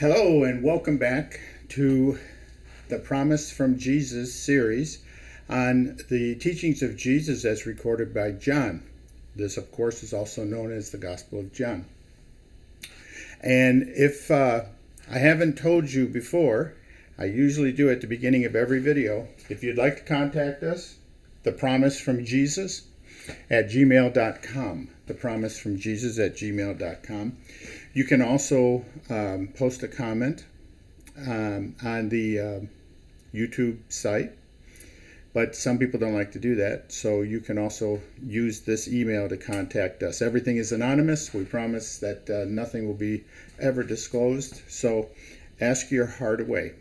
Hello, and welcome back to the Promise from Jesus series on the teachings of Jesus as recorded by John. This, of course, is also known as the Gospel of John. And if uh, I haven't told you before, I usually do at the beginning of every video. If you'd like to contact us, the promise from Jesus at gmail.com. The promise from Jesus at gmail.com. You can also um, post a comment um, on the uh, YouTube site, but some people don't like to do that. So you can also use this email to contact us. Everything is anonymous. We promise that uh, nothing will be ever disclosed. So ask your heart away.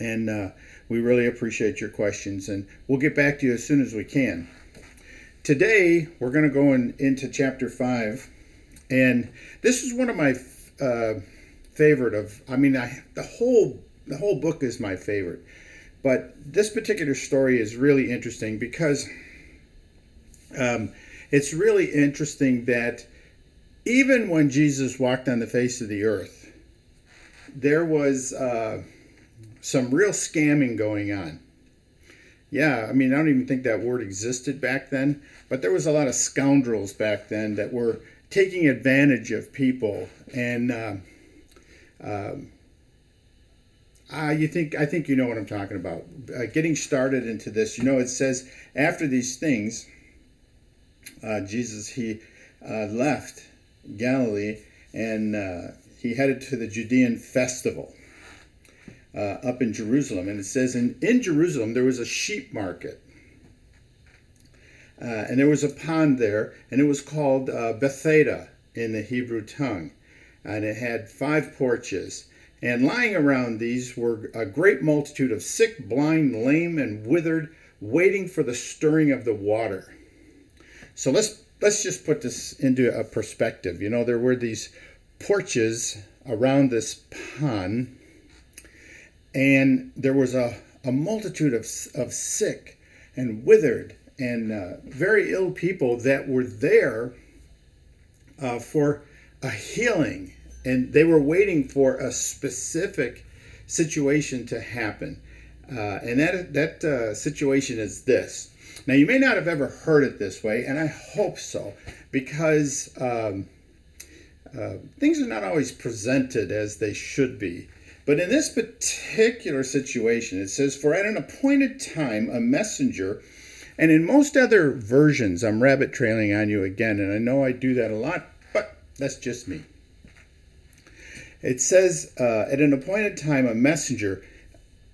And uh, we really appreciate your questions, and we'll get back to you as soon as we can. Today, we're going to go in, into chapter 5, and this is one of my uh, favorite of, I mean, I, the whole the whole book is my favorite. But this particular story is really interesting because um, it's really interesting that even when Jesus walked on the face of the earth, there was uh, some real scamming going on. Yeah, I mean, I don't even think that word existed back then, but there was a lot of scoundrels back then that were taking advantage of people and. Uh, uh, you think I think you know what I'm talking about. Uh, getting started into this, you know, it says after these things, uh, Jesus he uh, left Galilee and uh, he headed to the Judean festival up in Jerusalem, and it says in in Jerusalem there was a sheep market. Uh, and there was a pond there, and it was called uh, Bethesda in the Hebrew tongue, and it had five porches and lying around these were a great multitude of sick, blind, lame, and withered, waiting for the stirring of the water. So let's let's just put this into a perspective. You know, there were these porches around this pond, and there was a, a multitude of, of sick and withered and uh, very ill people that were there uh, for a healing and they were waiting for a specific situation to happen. Uh, and that that uh, situation is this. Now, you may not have ever heard it this way, and I hope so, because um, uh, things are not always presented as they should be. But in this particular situation, it says, For at an appointed time, a messenger, and in most other versions, I'm rabbit trailing on you again, and I know I do that a lot, but that's just me. It says, uh, at an appointed time, a messenger.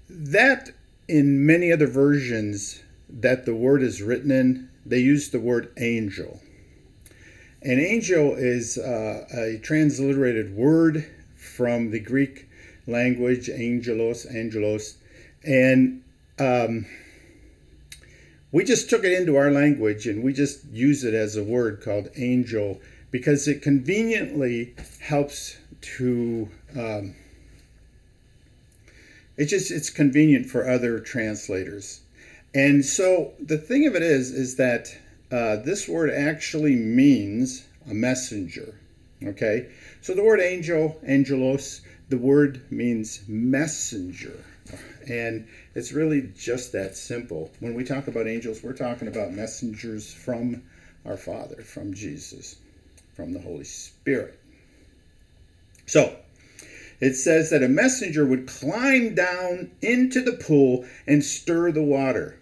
That, in many other versions that the word is written in, they use the word angel. An angel is uh, a transliterated word from the Greek language, angelos, angelos. And um, we just took it into our language and we just use it as a word called angel because it conveniently helps to um, it's just it's convenient for other translators. And so the thing of it is is that uh, this word actually means a messenger okay? So the word angel angelos the word means messenger and it's really just that simple when we talk about angels we're talking about messengers from our father from jesus from the holy spirit so it says that a messenger would climb down into the pool and stir the water.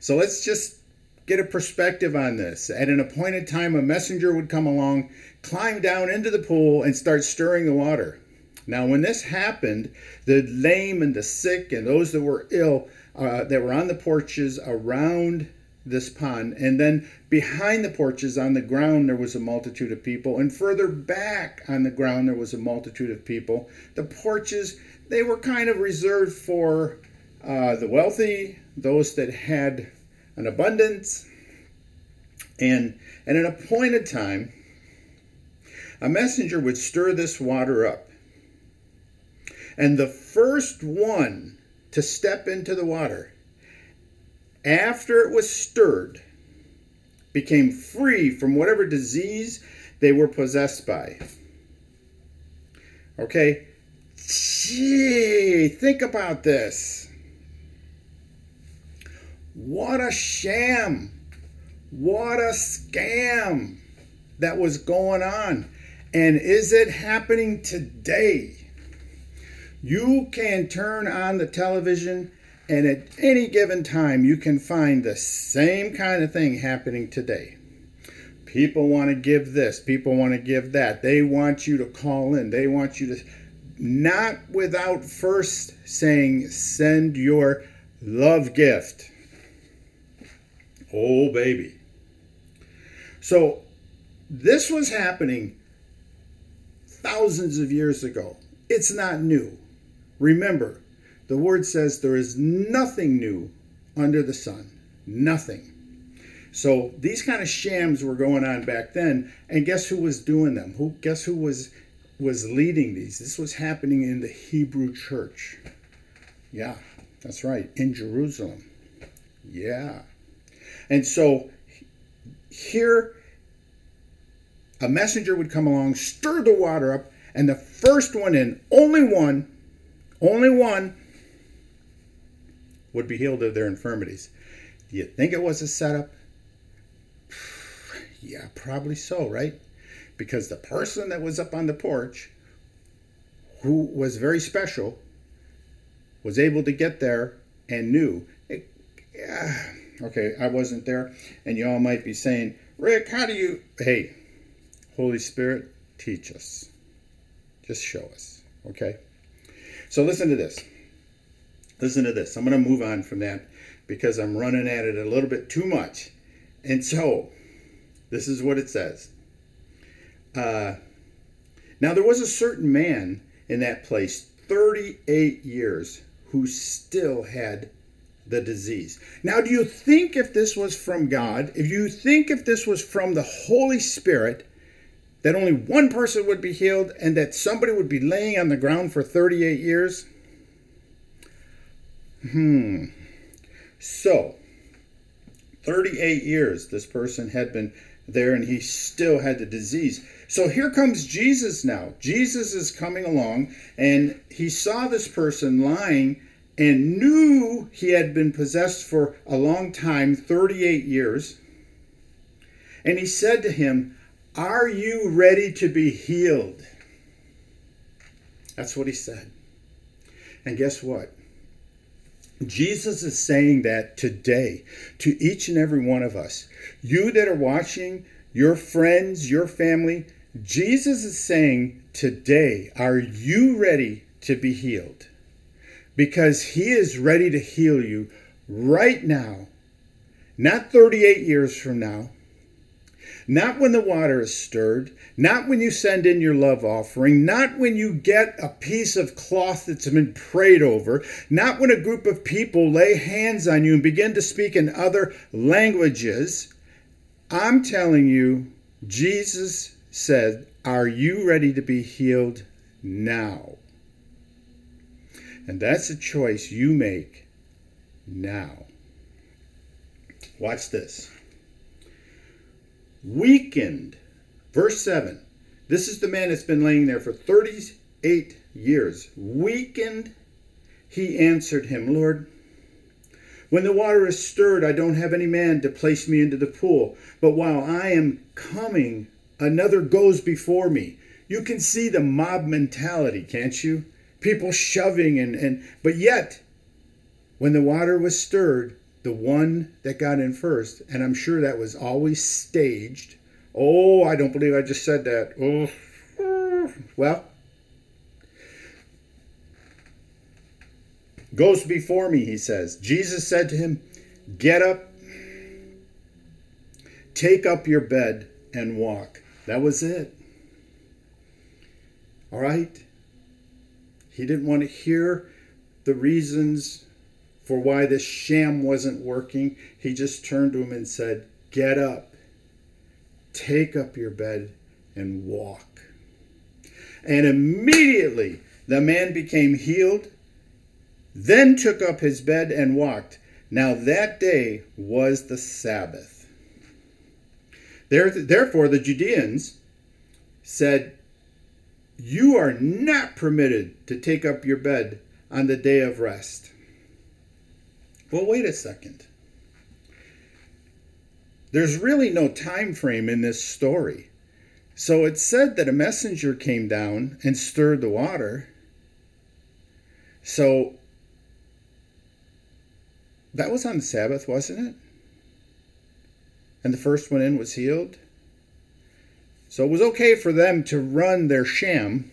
So let's just get a perspective on this. At an appointed time, a messenger would come along, climb down into the pool, and start stirring the water. Now, when this happened, the lame and the sick and those that were ill uh, that were on the porches around this pond. And then behind the porches on the ground, there was a multitude of people. And further back on the ground, there was a multitude of people. The porches, they were kind of reserved for uh, the wealthy, those that had an abundance. And at an appointed time, a messenger would stir this water up. And the first one to step into the water after it was stirred, became free from whatever disease they were possessed by. Okay? Gee, think about this. What a sham. What a scam that was going on. And is it happening today? You can turn on the television, and at any given time, you can find the same kind of thing happening today. People want to give this, people want to give that. They want you to call in, they want you to, not without first saying, send your love gift. Oh, baby. So, this was happening thousands of years ago. It's not new. Remember, the word says there is nothing new under the sun. Nothing. So these kind of shams were going on back then, and guess who was doing them? Who guess who was was leading these? This was happening in the Hebrew church. Yeah, that's right, in Jerusalem. Yeah. And so here a messenger would come along, stir the water up, and the first one in, only one, only one, would be healed of their infirmities. Do you think it was a setup? Yeah, probably so, right? Because the person that was up on the porch, who was very special, was able to get there and knew. It, yeah, okay, I wasn't there, and y'all might be saying, Rick, how do you. Hey, Holy Spirit, teach us. Just show us, okay? So listen to this. Listen to this. I'm going to move on from that because I'm running at it a little bit too much. And so, this is what it says. Uh, now, there was a certain man in that place, 38 years, who still had the disease. Now, do you think if this was from God, if you think if this was from the Holy Spirit, that only one person would be healed and that somebody would be laying on the ground for 38 years? Hmm. So, 38 years this person had been there and he still had the disease. So here comes Jesus now. Jesus is coming along and he saw this person lying and knew he had been possessed for a long time 38 years. And he said to him, Are you ready to be healed? That's what he said. And guess what? Jesus is saying that today to each and every one of us. You that are watching, your friends, your family, Jesus is saying today, are you ready to be healed? Because he is ready to heal you right now, not 38 years from now, not when the water is stirred, not when you send in your love offering, not when you get a piece of cloth that's been prayed over, not when a group of people lay hands on you and begin to speak in other languages. I'm telling you, Jesus said, Are you ready to be healed now? And that's a choice you make now. Watch this weakened. Verse 7. This is the man that's been laying there for 38 years. Weakened, he answered him, Lord, when the water is stirred, I don't have any man to place me into the pool. But while I am coming, another goes before me. You can see the mob mentality, can't you? People shoving and, and but yet, when the water was stirred, the one that got in first, and I'm sure that was always staged. Oh, I don't believe I just said that. Oh, well, goes before me, he says. Jesus said to him, Get up, take up your bed, and walk. That was it. All right? He didn't want to hear the reasons for why this sham wasn't working, he just turned to him and said, Get up, take up your bed, and walk. And immediately the man became healed, then took up his bed and walked. Now that day was the Sabbath. Therefore, the Judeans said, You are not permitted to take up your bed on the day of rest. Well, wait a second. There's really no time frame in this story. So it said that a messenger came down and stirred the water. So that was on the Sabbath, wasn't it? And the first one in was healed. So it was okay for them to run their sham,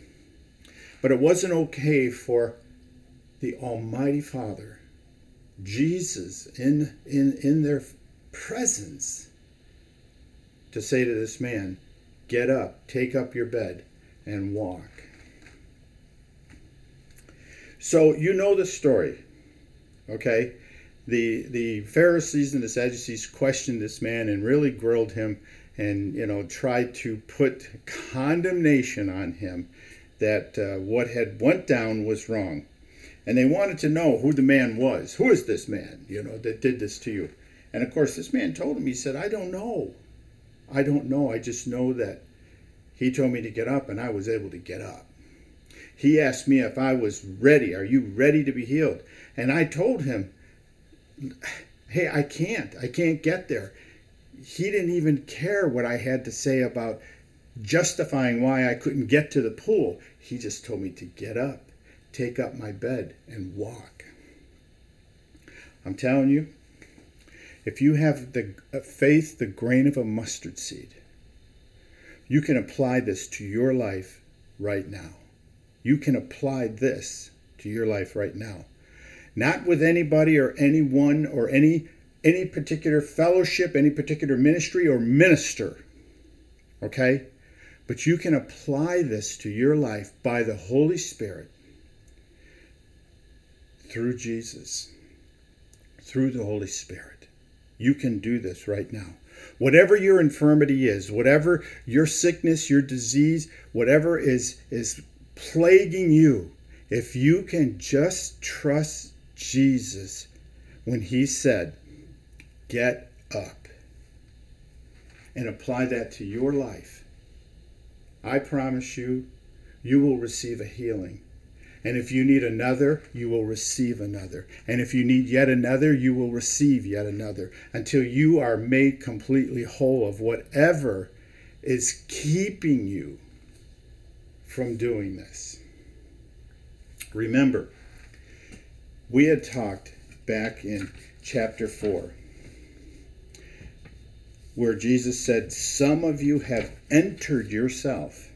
but it wasn't okay for the Almighty Father, Jesus, in, in, in their presence, to say to this man, Get up, take up your bed, and walk. So you know the story, okay? The the Pharisees and the Sadducees questioned this man and really grilled him, and you know tried to put condemnation on him that uh, what had went down was wrong, and they wanted to know who the man was. Who is this man? You know that did this to you? And of course, this man told him. He said, "I don't know. I don't know. I just know that he told me to get up, and I was able to get up. He asked me if I was ready. Are you ready to be healed? And I told him, Hey, I can't. I can't get there. He didn't even care what I had to say about justifying why I couldn't get to the pool. He just told me to get up, take up my bed, and walk. I'm telling you, if you have the uh, faith, the grain of a mustard seed, you can apply this to your life right now. You can apply this to your life right now. Not with anybody or anyone or any any particular fellowship, any particular ministry or minister. Okay? But you can apply this to your life by the Holy Spirit through Jesus, through the Holy Spirit. You can do this right now. Whatever your infirmity is, whatever your sickness, your disease, whatever is, is plaguing you, if you can just trust Jesus when he said, Get up, and apply that to your life, I promise you, you will receive a healing and if you need another, you will receive another. And if you need yet another, you will receive yet another until you are made completely whole of whatever is keeping you from doing this. Remember, we had talked back in chapter 4 where Jesus said, Some of you have entered yourself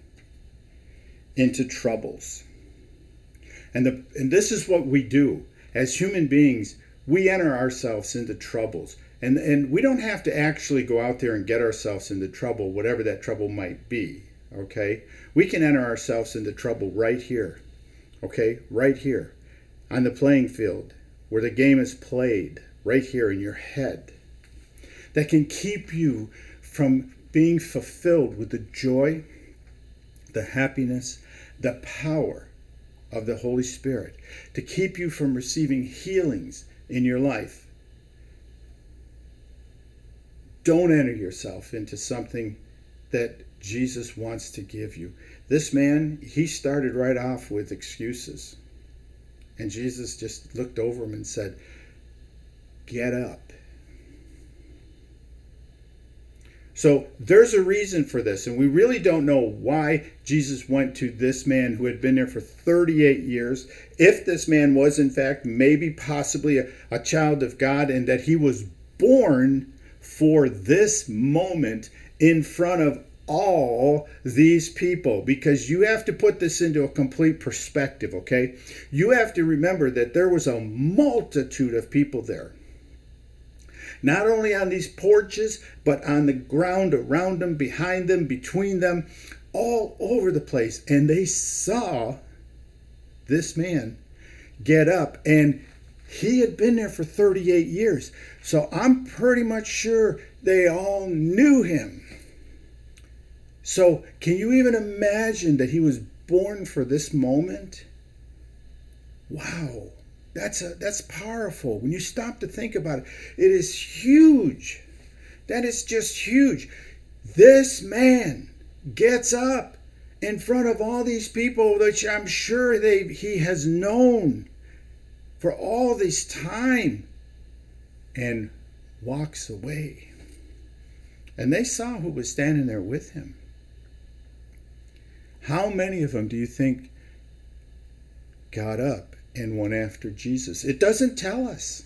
into troubles and, the, and this is what we do as human beings. We enter ourselves into troubles. And, and we don't have to actually go out there and get ourselves into trouble, whatever that trouble might be. Okay? We can enter ourselves into trouble right here. Okay? Right here. On the playing field where the game is played, right here in your head. That can keep you from being fulfilled with the joy, the happiness, the power of the Holy Spirit to keep you from receiving healings in your life. Don't enter yourself into something that Jesus wants to give you. This man, he started right off with excuses. And Jesus just looked over him and said, Get up. So there's a reason for this, and we really don't know why Jesus went to this man who had been there for 38 years. If this man was, in fact, maybe possibly a, a child of God, and that he was born for this moment in front of all these people because you have to put this into a complete perspective, okay? You have to remember that there was a multitude of people there not only on these porches, but on the ground around them, behind them, between them, all over the place. And they saw this man get up, and he had been there for 38 years. So I'm pretty much sure they all knew him. So, can you even imagine that he was born for this moment? Wow. That's a, that's powerful. When you stop to think about it, it is huge. That is just huge. This man gets up in front of all these people, which I'm sure they he has known for all this time, and walks away. And they saw who was standing there with him. How many of them do you think got up and went after Jesus? It doesn't tell us.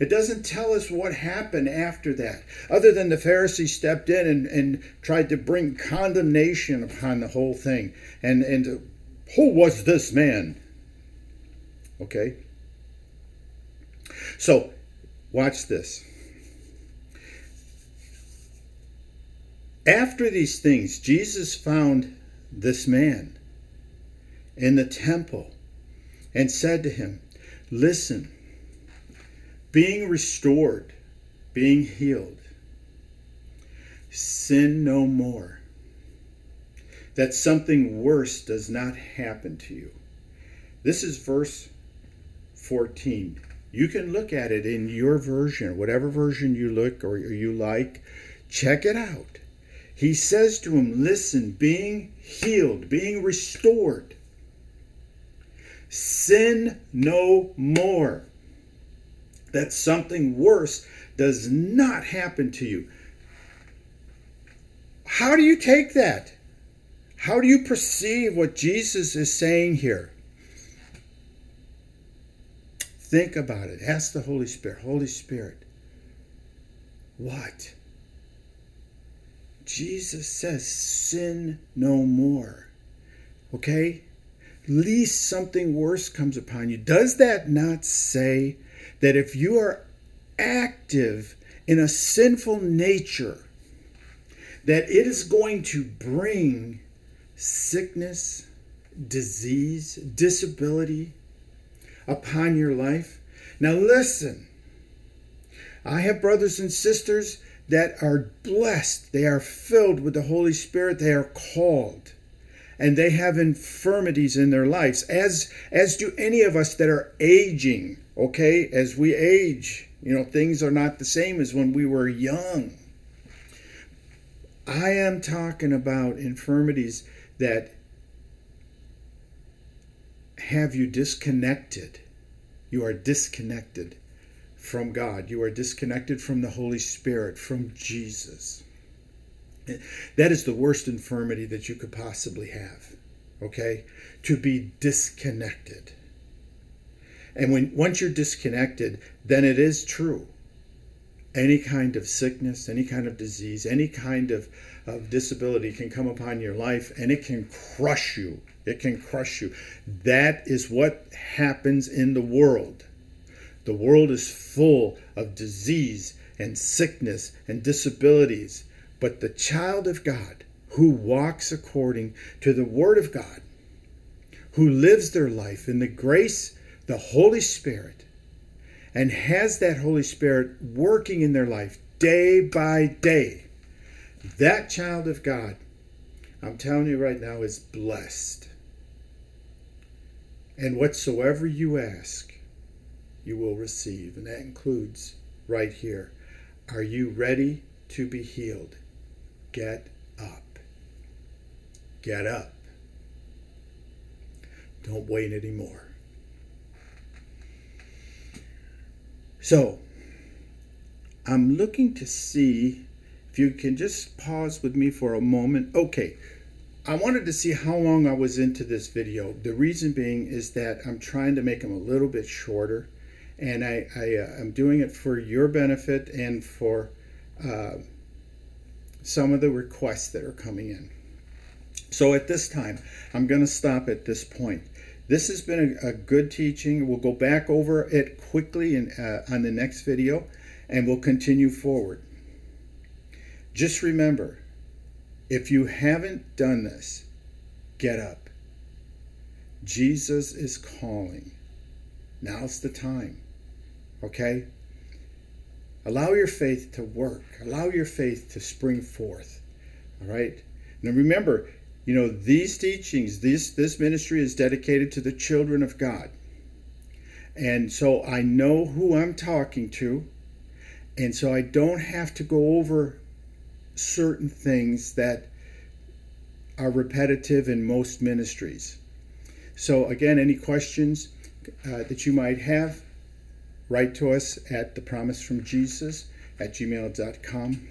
It doesn't tell us what happened after that, other than the Pharisees stepped in and, and tried to bring condemnation upon the whole thing. And, and who was this man? Okay? So, watch this. After these things, Jesus found this man in the temple and said to him, Listen, being restored, being healed, sin no more, that something worse does not happen to you. This is verse 14. You can look at it in your version, whatever version you look or you like. Check it out. He says to him, Listen, being healed, being restored, sin no more that something worse does not happen to you. How do you take that? How do you perceive what Jesus is saying here? Think about it. Ask the Holy Spirit. Holy Spirit, what? Jesus says, sin no more. Okay? Least something worse comes upon you. Does that not say that if you are active in a sinful nature, that it is going to bring sickness, disease, disability upon your life. Now, listen, I have brothers and sisters that are blessed, they are filled with the Holy Spirit, they are called. And they have infirmities in their lives, as as do any of us that are aging Okay, as we age, you know, things are not the same as when we were young. I am talking about infirmities that have you disconnected. You are disconnected from God. You are disconnected from the Holy Spirit, from Jesus. That is the worst infirmity that you could possibly have. Okay? To be disconnected. And when once you're disconnected, then it is true. Any kind of sickness, any kind of disease, any kind of, of disability can come upon your life and it can crush you. It can crush you. That is what happens in the world. The world is full of disease and sickness and disabilities. But the child of God who walks according to the Word of God, who lives their life in the grace the Holy Spirit and has that Holy Spirit working in their life day by day, that child of God, I'm telling you right now, is blessed. And whatsoever you ask, you will receive. And that includes right here. Are you ready to be healed? Get up. Get up. Don't wait anymore. So, I'm looking to see if you can just pause with me for a moment. Okay, I wanted to see how long I was into this video. The reason being is that I'm trying to make them a little bit shorter, and I, I uh, am doing it for your benefit and for uh, some of the requests that are coming in. So at this time, I'm going to stop at this point. This has been a, a good teaching. We'll go back over it quickly in, uh, on the next video and we'll continue forward. Just remember, if you haven't done this, get up. Jesus is calling. Now's the time. Okay? Allow your faith to work. Allow your faith to spring forth. All right? Now remember, you know, these teachings, this this ministry is dedicated to the children of God. And so I know who I'm talking to, and so I don't have to go over certain things that are repetitive in most ministries. So, again, any questions uh, that you might have, write to us at the promise from Jesus at gmail.com.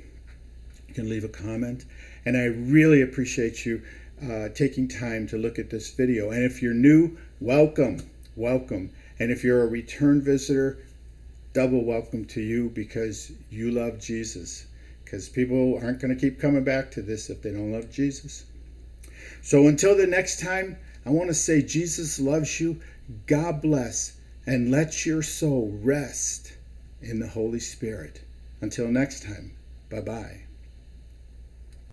You can leave a comment. And I really appreciate you uh, taking time to look at this video. And if you're new, welcome, welcome. And if you're a return visitor, double welcome to you because you love Jesus. Because people aren't going to keep coming back to this if they don't love Jesus. So until the next time, I want to say Jesus loves you. God bless. And let your soul rest in the Holy Spirit. Until next time, bye bye.